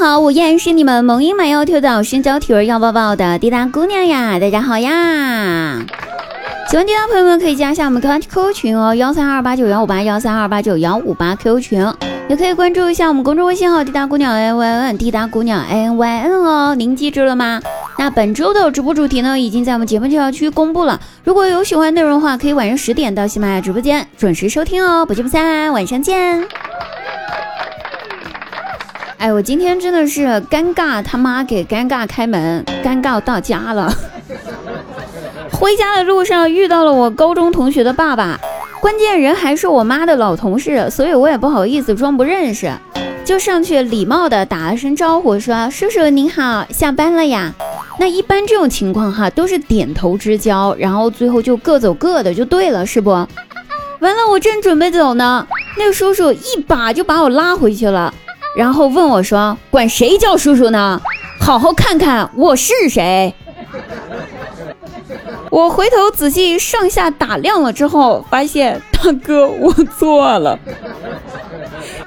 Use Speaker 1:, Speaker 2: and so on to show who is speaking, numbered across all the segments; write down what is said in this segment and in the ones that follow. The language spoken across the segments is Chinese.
Speaker 1: 好，我依然是你们萌音满腰跳蚤身娇体弱要抱抱的滴答姑娘呀！大家好呀！喜欢滴答朋友们可以加一下我们 QQ 群哦，幺三二八九幺五八幺三二八九幺五八 QQ 群，也可以关注一下我们公众微信号滴答姑娘 A N Y N 滴答姑娘 A N Y N 哦，您记住了吗？那本周的直播主题呢，已经在我们节目介绍区公布了，如果有喜欢内容的话，可以晚上十点到喜马拉雅直播间准时收听哦，不见不散，晚上见。哎，我今天真的是尴尬，他妈给尴尬开门，尴尬到家了。回家的路上遇到了我高中同学的爸爸，关键人还是我妈的老同事，所以我也不好意思装不认识，就上去礼貌的打了声招呼，说：“叔叔您好，下班了呀？”那一般这种情况哈，都是点头之交，然后最后就各走各的就对了，是不？完了，我正准备走呢，那叔叔一把就把我拉回去了。然后问我说：“管谁叫叔叔呢？好好看看我是谁。”我回头仔细上下打量了之后，发现大哥我错了。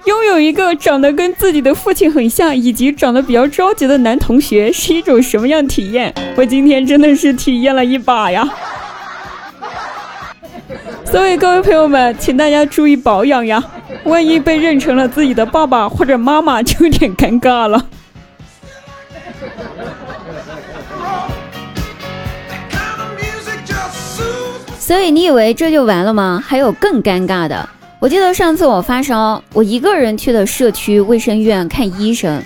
Speaker 1: 拥有一个长得跟自己的父亲很像，以及长得比较着急的男同学，是一种什么样体验？我今天真的是体验了一把呀！所以各位朋友们，请大家注意保养呀。万一被认成了自己的爸爸或者妈妈，就有点尴尬了。所以你以为这就完了吗？还有更尴尬的。我记得上次我发烧，我一个人去的社区卫生院看医生。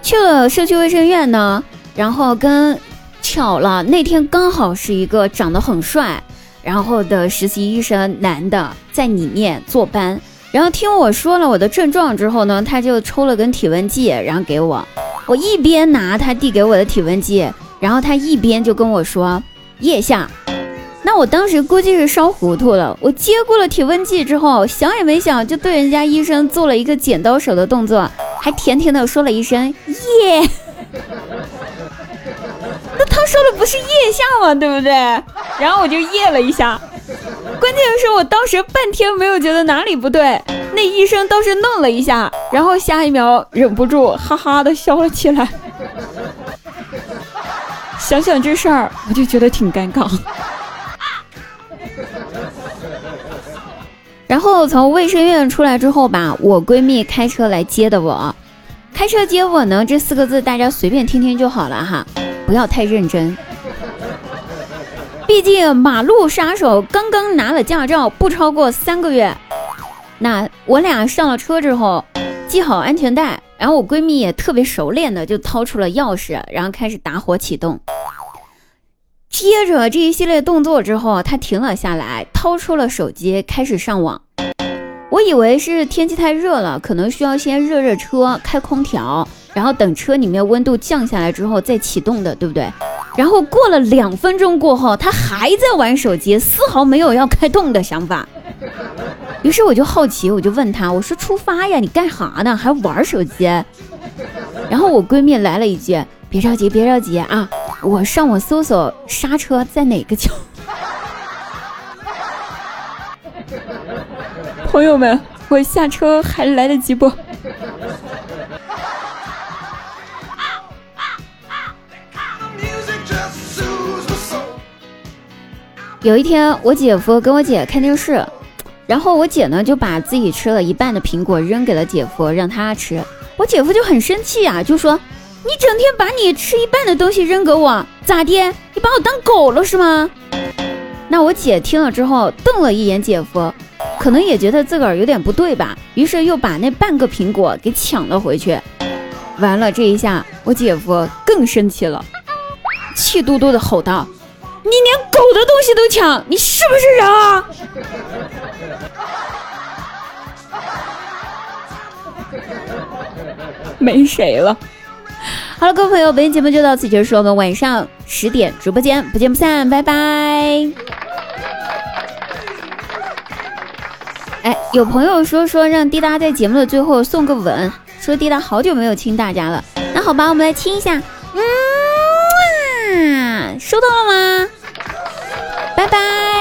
Speaker 1: 去了社区卫生院呢，然后跟巧了，那天刚好是一个长得很帅，然后的实习医生，男的在里面坐班。然后听我说了我的症状之后呢，他就抽了根体温计，然后给我。我一边拿他递给我的体温计，然后他一边就跟我说腋下。那我当时估计是烧糊涂了，我接过了体温计之后，想也没想就对人家医生做了一个剪刀手的动作，还甜甜的说了一声耶。那他说的不是腋下吗？对不对？然后我就耶了一下。关键是我当时半天没有觉得哪里不对，那医生倒是愣了一下，然后下一秒忍不住哈哈的笑了起来。想想这事儿，我就觉得挺尴尬。然后从卫生院出来之后吧，我闺蜜开车来接的我。开车接我呢，这四个字大家随便听听就好了哈，不要太认真。毕竟马路杀手刚刚拿了驾照，不超过三个月。那我俩上了车之后，系好安全带，然后我闺蜜也特别熟练的就掏出了钥匙，然后开始打火启动。接着这一系列动作之后，她停了下来，掏出了手机开始上网。我以为是天气太热了，可能需要先热热车，开空调，然后等车里面温度降下来之后再启动的，对不对？然后过了两分钟过后，他还在玩手机，丝毫没有要开动的想法。于是我就好奇，我就问他：“我说出发呀，你干啥呢？还玩手机？”然后我闺蜜来了一句：“别着急，别着急啊，我上网搜索刹车在哪个角。”朋友们，我下车还来得及不？有一天，我姐夫跟我姐看电视，然后我姐呢就把自己吃了一半的苹果扔给了姐夫，让他吃。我姐夫就很生气啊，就说：“你整天把你吃一半的东西扔给我，咋的？你把我当狗了是吗？”那我姐听了之后瞪了一眼姐夫，可能也觉得自个儿有点不对吧，于是又把那半个苹果给抢了回去。完了这一下，我姐夫更生气了，气嘟嘟的吼道。你连狗的东西都抢，你是不是人啊？没谁了。好了，各位朋友，本期节目就到此结束，我们晚上十点直播间不见不散，拜拜。哎，有朋友说说让滴答在节目的最后送个吻，说滴答好久没有亲大家了。那好吧，我们来亲一下。嗯，啊收到了吗？拜拜。